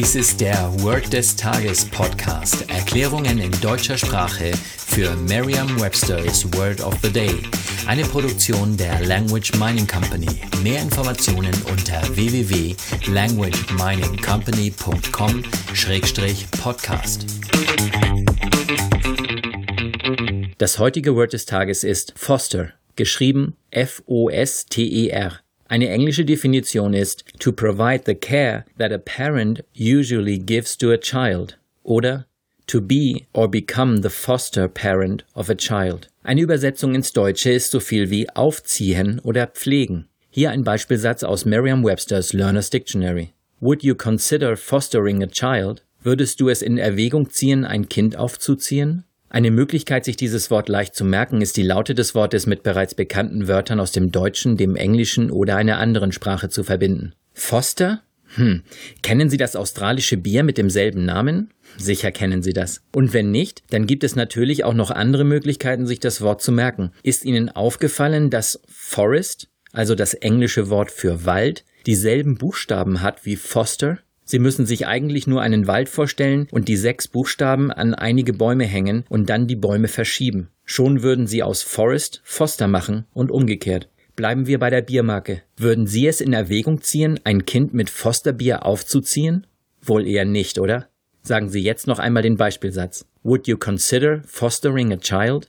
Dies ist der Word des Tages Podcast. Erklärungen in deutscher Sprache für Merriam-Webster's Word of the Day. Eine Produktion der Language Mining Company. Mehr Informationen unter www.languageminingcompany.com-podcast. Das heutige Word des Tages ist Foster, geschrieben F-O-S-T-E-R. Eine englische Definition ist to provide the care that a parent usually gives to a child oder to be or become the foster parent of a child. Eine Übersetzung ins Deutsche ist so viel wie aufziehen oder pflegen. Hier ein Beispielsatz aus Merriam-Webster's Learner's Dictionary. Would you consider fostering a child? Würdest du es in Erwägung ziehen, ein Kind aufzuziehen? Eine Möglichkeit, sich dieses Wort leicht zu merken, ist die Laute des Wortes mit bereits bekannten Wörtern aus dem Deutschen, dem Englischen oder einer anderen Sprache zu verbinden. Foster? Hm. Kennen Sie das australische Bier mit demselben Namen? Sicher kennen Sie das. Und wenn nicht, dann gibt es natürlich auch noch andere Möglichkeiten, sich das Wort zu merken. Ist Ihnen aufgefallen, dass Forest, also das englische Wort für Wald, dieselben Buchstaben hat wie Foster? Sie müssen sich eigentlich nur einen Wald vorstellen und die sechs Buchstaben an einige Bäume hängen und dann die Bäume verschieben. Schon würden Sie aus Forest Foster machen und umgekehrt. Bleiben wir bei der Biermarke. Würden Sie es in Erwägung ziehen, ein Kind mit Fosterbier aufzuziehen? Wohl eher nicht, oder? Sagen Sie jetzt noch einmal den Beispielsatz. Would you consider fostering a child?